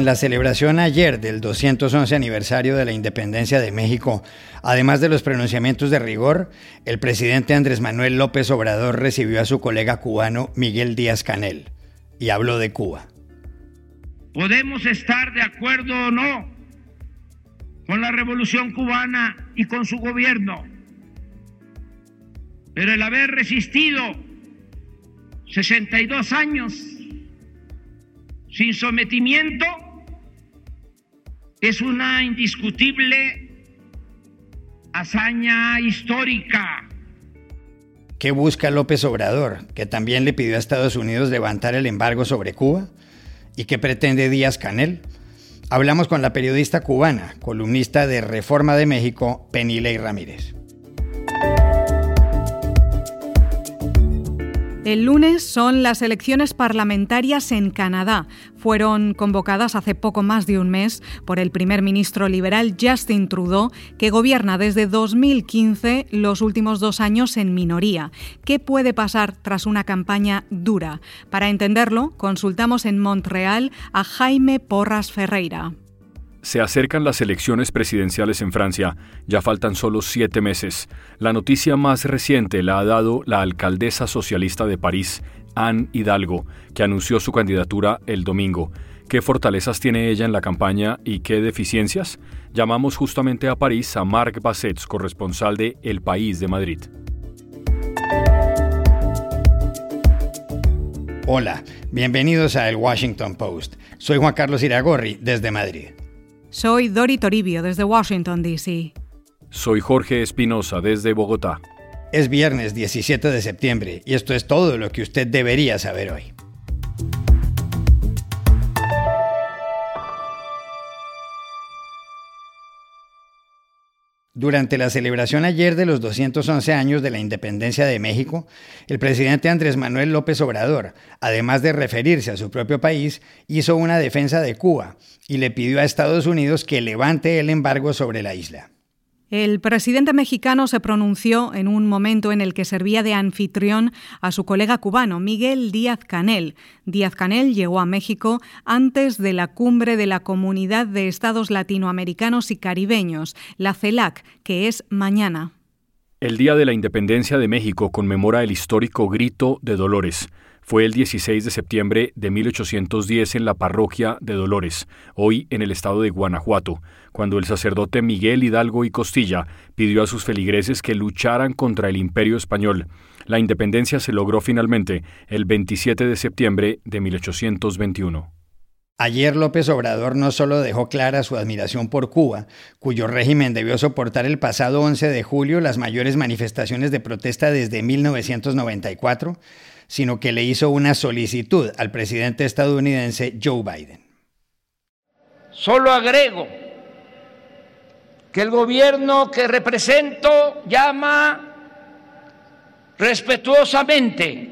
En la celebración ayer del 211 aniversario de la independencia de México, además de los pronunciamientos de rigor, el presidente Andrés Manuel López Obrador recibió a su colega cubano Miguel Díaz Canel y habló de Cuba. Podemos estar de acuerdo o no con la revolución cubana y con su gobierno, pero el haber resistido 62 años sin sometimiento es una indiscutible hazaña histórica. ¿Qué busca López Obrador, que también le pidió a Estados Unidos levantar el embargo sobre Cuba? ¿Y qué pretende Díaz Canel? Hablamos con la periodista cubana, columnista de Reforma de México, Penilei Ramírez. El lunes son las elecciones parlamentarias en Canadá. Fueron convocadas hace poco más de un mes por el primer ministro liberal Justin Trudeau, que gobierna desde 2015 los últimos dos años en minoría. ¿Qué puede pasar tras una campaña dura? Para entenderlo, consultamos en Montreal a Jaime Porras Ferreira. Se acercan las elecciones presidenciales en Francia, ya faltan solo siete meses. La noticia más reciente la ha dado la alcaldesa socialista de París, Anne Hidalgo, que anunció su candidatura el domingo. ¿Qué fortalezas tiene ella en la campaña y qué deficiencias? Llamamos justamente a París a Marc Bassets, corresponsal de El País de Madrid. Hola, bienvenidos a El Washington Post. Soy Juan Carlos Iragorri, desde Madrid. Soy Dori Toribio desde Washington, D.C. Soy Jorge Espinosa desde Bogotá. Es viernes 17 de septiembre y esto es todo lo que usted debería saber hoy. Durante la celebración ayer de los 211 años de la independencia de México, el presidente Andrés Manuel López Obrador, además de referirse a su propio país, hizo una defensa de Cuba y le pidió a Estados Unidos que levante el embargo sobre la isla. El presidente mexicano se pronunció en un momento en el que servía de anfitrión a su colega cubano, Miguel Díaz Canel. Díaz Canel llegó a México antes de la cumbre de la Comunidad de Estados Latinoamericanos y Caribeños, la CELAC, que es mañana. El Día de la Independencia de México conmemora el histórico Grito de Dolores fue el 16 de septiembre de 1810 en la parroquia de Dolores, hoy en el estado de Guanajuato, cuando el sacerdote Miguel Hidalgo y Costilla pidió a sus feligreses que lucharan contra el imperio español. La independencia se logró finalmente el 27 de septiembre de 1821. Ayer López Obrador no solo dejó clara su admiración por Cuba, cuyo régimen debió soportar el pasado 11 de julio las mayores manifestaciones de protesta desde 1994, sino que le hizo una solicitud al presidente estadounidense Joe Biden. Solo agrego que el gobierno que represento llama respetuosamente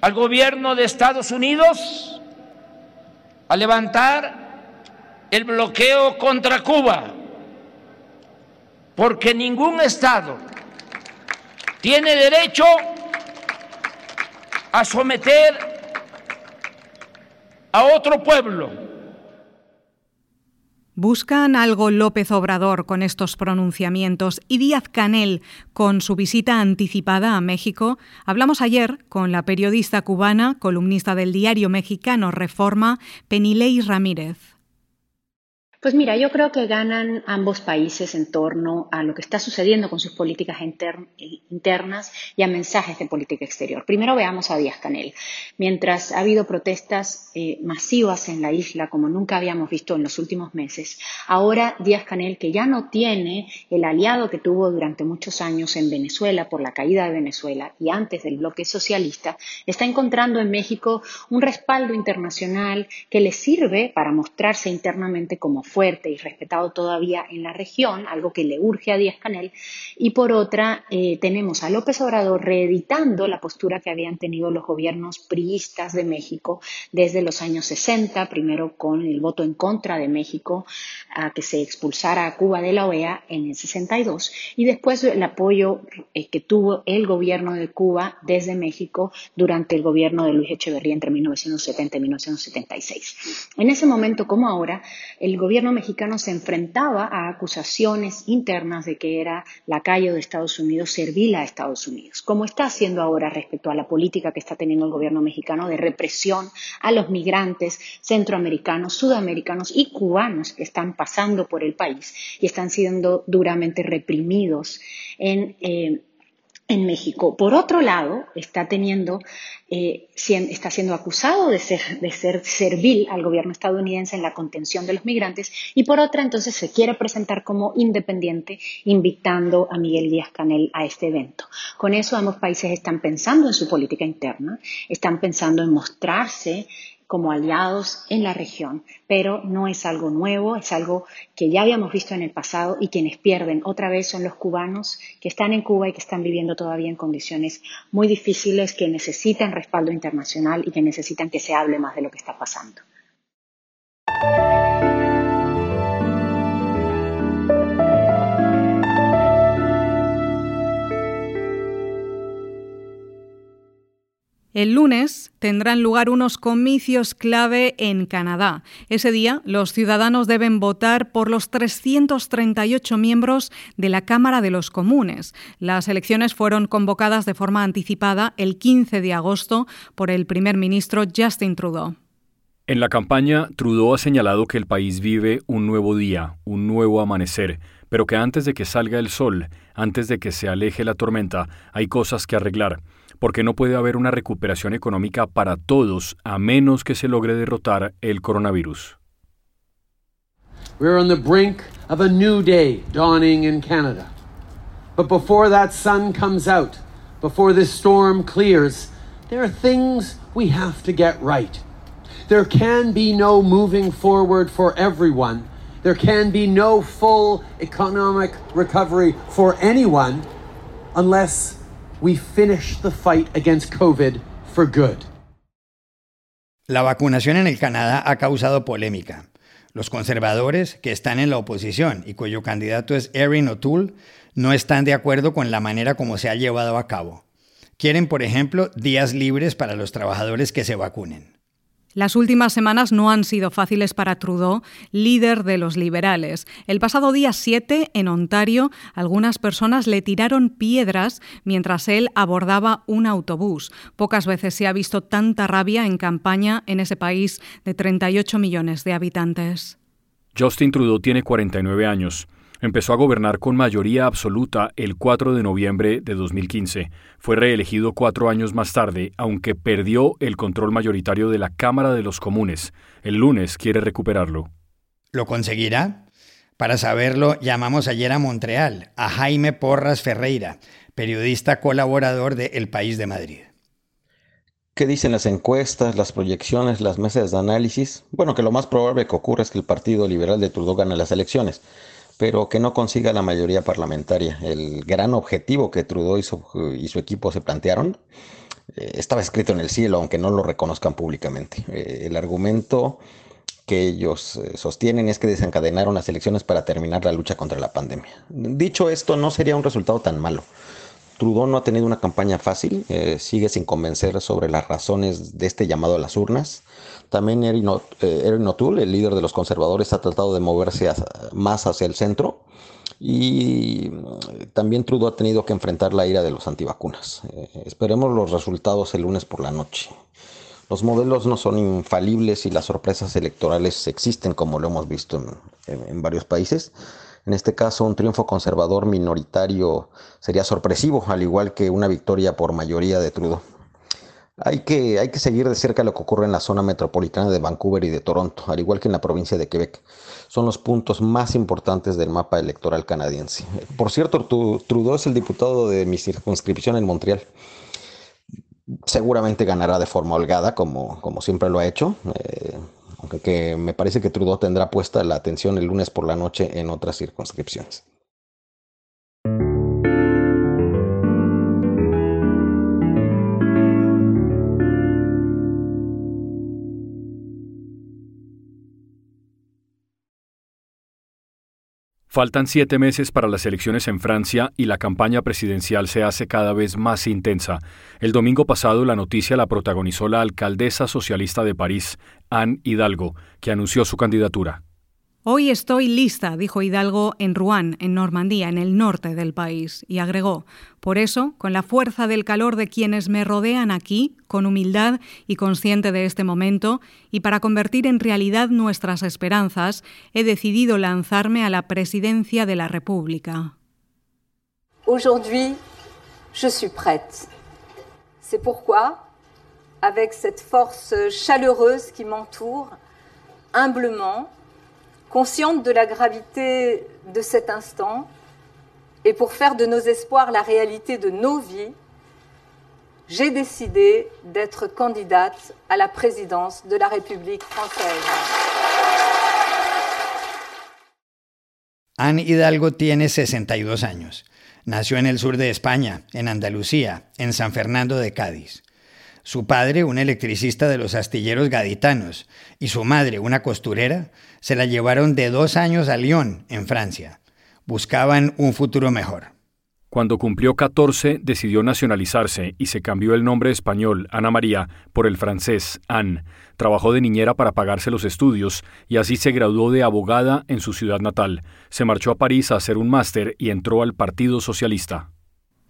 al gobierno de Estados Unidos a levantar el bloqueo contra Cuba, porque ningún Estado tiene derecho a someter a otro pueblo. Buscan algo López Obrador con estos pronunciamientos y Díaz Canel con su visita anticipada a México. Hablamos ayer con la periodista cubana, columnista del diario mexicano Reforma, Penilei Ramírez. Pues mira, yo creo que ganan ambos países en torno a lo que está sucediendo con sus políticas internas y a mensajes de política exterior. Primero veamos a Díaz Canel. Mientras ha habido protestas eh, masivas en la isla como nunca habíamos visto en los últimos meses, ahora Díaz Canel, que ya no tiene el aliado que tuvo durante muchos años en Venezuela por la caída de Venezuela y antes del bloque socialista, está encontrando en México un respaldo internacional que le sirve para mostrarse internamente como fuerte y respetado todavía en la región, algo que le urge a Díaz Canel, y por otra eh, tenemos a López Obrador reeditando la postura que habían tenido los gobiernos priistas de México desde los años 60, primero con el voto en contra de México a que se expulsara a Cuba de la OEA en el 62 y después el apoyo eh, que tuvo el gobierno de Cuba desde México durante el gobierno de Luis Echeverría entre 1970 y 1976. En ese momento, como ahora, el gobierno mexicano se enfrentaba a acusaciones internas de que era lacayo de Estados Unidos, servil a Estados Unidos, como está haciendo ahora respecto a la política que está teniendo el gobierno mexicano de represión a los migrantes centroamericanos, sudamericanos y cubanos que están pasando por el país y están siendo duramente reprimidos en, eh, en México. Por otro lado, está teniendo, eh, está siendo acusado de ser, de ser servil al gobierno estadounidense en la contención de los migrantes y por otra, entonces se quiere presentar como independiente, invitando a Miguel Díaz Canel a este evento. Con eso, ambos países están pensando en su política interna, están pensando en mostrarse como aliados en la región, pero no es algo nuevo, es algo que ya habíamos visto en el pasado y quienes pierden otra vez son los cubanos que están en Cuba y que están viviendo todavía en condiciones muy difíciles, que necesitan respaldo internacional y que necesitan que se hable más de lo que está pasando. El lunes tendrán lugar unos comicios clave en Canadá. Ese día los ciudadanos deben votar por los 338 miembros de la Cámara de los Comunes. Las elecciones fueron convocadas de forma anticipada el 15 de agosto por el primer ministro Justin Trudeau. En la campaña, Trudeau ha señalado que el país vive un nuevo día, un nuevo amanecer, pero que antes de que salga el sol, antes de que se aleje la tormenta, hay cosas que arreglar porque no puede haber una recuperación económica para todos a menos que se logre derrotar el coronavirus. We're on the brink of a new day dawning in Canada. But before that sun comes out, before this storm clears, there are things we have to get right. There can be no moving forward for everyone. There can be no full economic recovery for anyone unless we finish the fight against COVID for good. La vacunación en el Canadá ha causado polémica. Los conservadores, que están en la oposición y cuyo candidato es Erin O'Toole, no están de acuerdo con la manera como se ha llevado a cabo. Quieren, por ejemplo, días libres para los trabajadores que se vacunen. Las últimas semanas no han sido fáciles para Trudeau, líder de los liberales. El pasado día 7, en Ontario, algunas personas le tiraron piedras mientras él abordaba un autobús. Pocas veces se ha visto tanta rabia en campaña en ese país de 38 millones de habitantes. Justin Trudeau tiene 49 años. Empezó a gobernar con mayoría absoluta el 4 de noviembre de 2015. Fue reelegido cuatro años más tarde, aunque perdió el control mayoritario de la Cámara de los Comunes. El lunes quiere recuperarlo. ¿Lo conseguirá? Para saberlo, llamamos ayer a Montreal, a Jaime Porras Ferreira, periodista colaborador de El País de Madrid. ¿Qué dicen las encuestas, las proyecciones, las mesas de análisis? Bueno, que lo más probable que ocurra es que el Partido Liberal de Trudeau gane las elecciones pero que no consiga la mayoría parlamentaria. El gran objetivo que Trudeau y su, equipo se plantearon eh, estaba escrito en el cielo, aunque no lo reconozcan públicamente. Eh, el argumento que ellos eh, sostienen es que desencadenaron las elecciones para terminar la lucha contra la pandemia. Dicho esto, no sería un resultado tan malo. Trudeau no ha tenido una campaña fácil, sigue sin convencer sobre las razones de este llamado a las urnas. También Erin eh, O'Toole, el líder de los conservadores, ha tratado de moverse más hacia el centro. Y mm, también Trudeau ha tenido que enfrentar la ira de los antivacunas. Eh, esperemos los resultados el lunes por la noche. Los modelos no son infalibles y las sorpresas electorales existen, como lo hemos visto en varios países. En este caso, un triunfo conservador minoritario sería sorpresivo, al igual que una victoria por mayoría de Trudeau. Hay que, hay que seguir de cerca lo que ocurre en la zona metropolitana de Vancouver y de Toronto, al igual que en la provincia de Quebec. Son los puntos más importantes del mapa electoral canadiense. Por cierto, Trudeau es el diputado de mi circunscripción en Montreal. Seguramente ganará de forma holgada, como, como siempre lo ha hecho. Eh, aunque que me parece que Trudeau tendrá puesta la atención el lunes por la noche en otras circunscripciones. Faltan siete meses para las elecciones en Francia y la campaña presidencial se hace cada vez más intensa. El domingo pasado la noticia la protagonizó la alcaldesa socialista de París, Anne Hidalgo, que anunció su candidatura. Hoy estoy lista, dijo Hidalgo en Rouen, en Normandía, en el norte del país, y agregó, por eso, con la fuerza del calor de quienes me rodean aquí, con humildad y consciente de este momento, y para convertir en realidad nuestras esperanzas, he decidido lanzarme a la presidencia de la República. Aujourd'hui, je suis prête. C'est pourquoi, avec cette force chaleureuse qui m'entoure, humblement, consciente de la gravité de cet instant, et pour faire de nos espoirs la réalité de nos vies, j'ai décidé d'être candidate à la présidence de la République française. Anne Hidalgo tiene 62 años. Nació en el sur de España, en Andalucía, en San Fernando de Cádiz. Su padre, un electricista de los astilleros gaditanos, y su madre, una costurera, se la llevaron de dos años a Lyon, en Francia. Buscaban un futuro mejor. Cuando cumplió 14, decidió nacionalizarse y se cambió el nombre español, Ana María, por el francés, Anne. Trabajó de niñera para pagarse los estudios y así se graduó de abogada en su ciudad natal. Se marchó a París a hacer un máster y entró al Partido Socialista.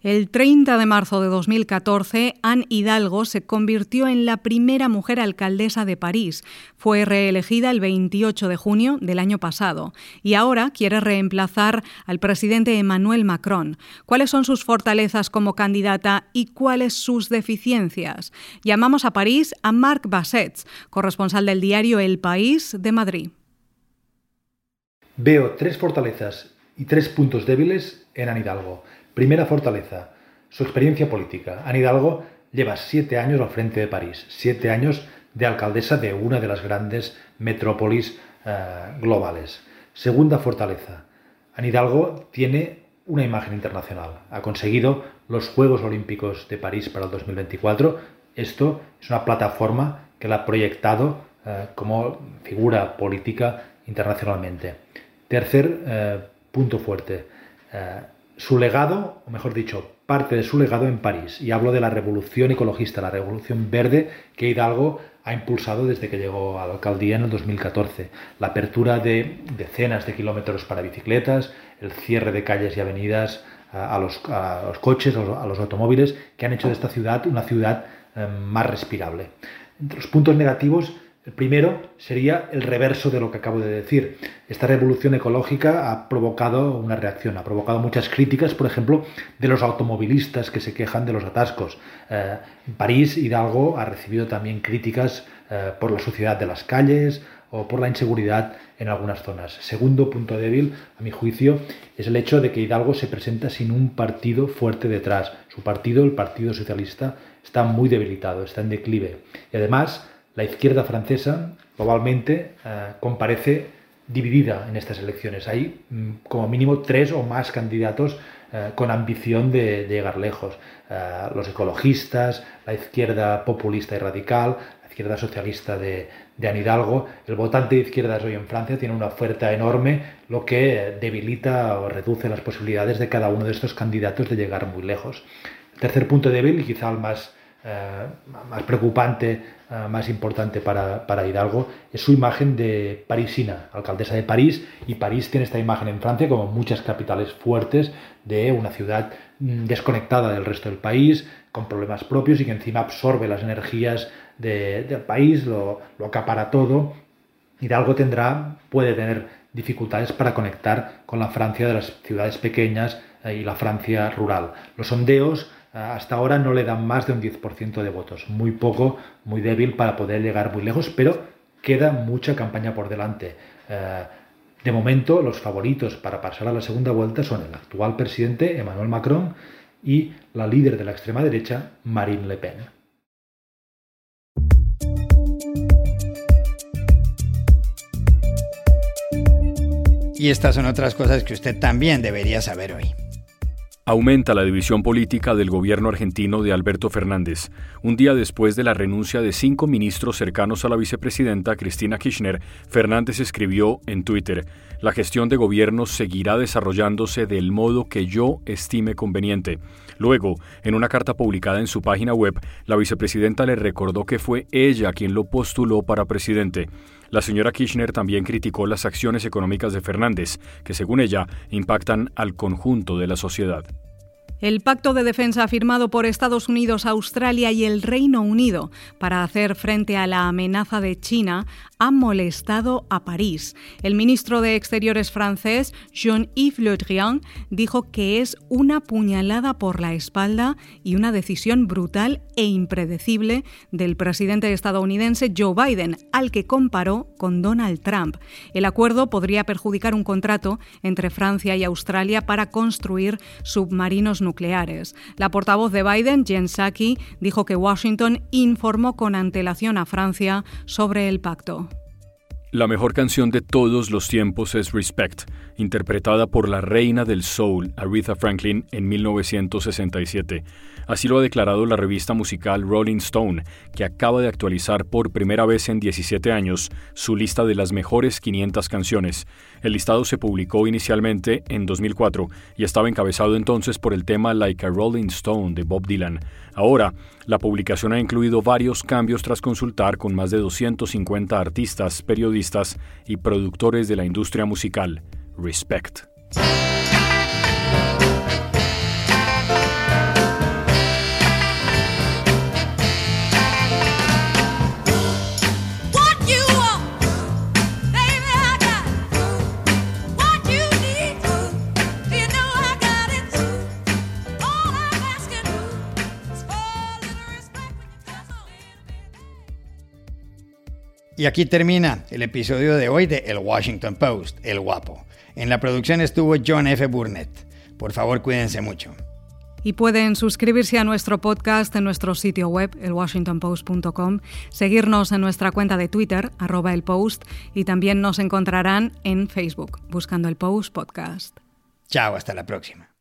El 30 de marzo de 2014, Anne Hidalgo se convirtió en la primera mujer alcaldesa de París. Fue reelegida el 28 de junio del año pasado y ahora quiere reemplazar al presidente Emmanuel Macron. ¿Cuáles son sus fortalezas como candidata y cuáles sus deficiencias? Llamamos a París a Marc Bassets, corresponsal del diario El País de Madrid. Veo tres fortalezas y tres puntos débiles en Anne Hidalgo. Primera fortaleza, su experiencia política. Anne Hidalgo lleva siete años al frente de París, siete años de alcaldesa de una de las grandes metrópolis eh, globales. Segunda fortaleza, Anne Hidalgo tiene una imagen internacional. Ha conseguido los Juegos Olímpicos de París para el 2024. Esto es una plataforma que la ha proyectado eh, como figura política internacionalmente. Tercer eh, punto fuerte su legado, o mejor dicho, parte de su legado en París. Y hablo de la revolución ecologista, la revolución verde que Hidalgo ha impulsado desde que llegó a la alcaldía en el 2014. La apertura de decenas de kilómetros para bicicletas, el cierre de calles y avenidas a los, coches, a los automóviles, que han hecho de esta ciudad una ciudad eh, más respirable. Entre los puntos negativos el primero sería el reverso de lo que acabo de decir. Esta revolución ecológica ha provocado una reacción, ha provocado muchas críticas, por ejemplo, de los automovilistas que se quejan de los atascos. Eh, París, Hidalgo ha recibido también críticas eh, por la suciedad de las calles o por la inseguridad en algunas zonas. Segundo punto débil, a mi juicio, es el hecho de que Hidalgo se presenta sin un partido fuerte detrás. Su partido, el Partido Socialista, está muy debilitado, está en declive. Y además, la izquierda francesa globalmente eh, comparece dividida en estas elecciones. Hay mm, como mínimo tres o más candidatos eh, con ambición de, llegar lejos. Eh, los ecologistas, la izquierda populista y radical, la izquierda socialista de, de Anne Hidalgo. El votante de izquierdas hoy en Francia tiene una oferta enorme, lo que debilita o reduce las posibilidades de cada uno de estos candidatos de llegar muy lejos. El tercer punto débil, y quizá el más eh, más preocupante, eh, más importante para, para, Hidalgo, es su imagen de parisina, alcaldesa de París, y París tiene esta imagen en Francia, como muchas capitales fuertes, de una ciudad mm, desconectada del resto del país, con problemas propios y que encima absorbe las energías del país, lo, lo acapara todo. Hidalgo tendrá, puede tener dificultades para conectar con la Francia de las ciudades pequeñas eh, y la Francia rural. Los sondeos hasta ahora no le dan más de un 10% de votos. Muy poco, muy débil para poder llegar muy lejos, pero queda mucha campaña por delante. Eh, de momento, los favoritos para pasar a la segunda vuelta son el actual presidente Emmanuel Macron y la líder de la extrema derecha, Marine Le Pen. Y estas son otras cosas que usted también debería saber hoy. Aumenta la división política del gobierno argentino de Alberto Fernández. Un día después de la renuncia de cinco ministros cercanos a la vicepresidenta Cristina Kirchner, Fernández escribió en Twitter, La gestión de gobierno seguirá desarrollándose del modo que yo estime conveniente. Luego, en una carta publicada en su página web, la vicepresidenta le recordó que fue ella quien lo postuló para presidente. La señora Kirchner también criticó las acciones económicas de Fernández, que según ella impactan al conjunto de la sociedad. El pacto de defensa firmado por Estados Unidos, Australia y el Reino Unido para hacer frente a la amenaza de China ha molestado a París. El ministro de Exteriores francés, Jean-Yves Le Drian, dijo que es una puñalada por la espalda y una decisión brutal e impredecible del presidente estadounidense Joe Biden, al que comparó con Donald Trump. El acuerdo podría perjudicar un contrato entre Francia y Australia para construir submarinos nucleares La portavoz de Biden, Jen Psaki, dijo que Washington informó con antelación a Francia sobre el pacto. La mejor canción de todos los tiempos es Respect, interpretada por la reina del soul, Aretha Franklin, en 1967. Así lo ha declarado la revista musical Rolling Stone, que acaba de actualizar por primera vez en 17 años su lista de las mejores 500 canciones. El listado se publicó inicialmente en 2004 y estaba encabezado entonces por el tema Like a Rolling Stone de Bob Dylan. Ahora, la publicación ha incluido varios cambios tras consultar con más de 250 artistas, periodistas y productores de la industria musical. Respect. Y aquí termina el episodio de hoy de El Washington Post, El Guapo. En la producción estuvo John F. Burnett. Por favor, cuídense mucho. Y pueden suscribirse a nuestro podcast en nuestro sitio web, elwashingtonpost.com, seguirnos en nuestra cuenta de Twitter, arroba el post, y también nos encontrarán en Facebook, buscando el Post Podcast. Chao, hasta la próxima.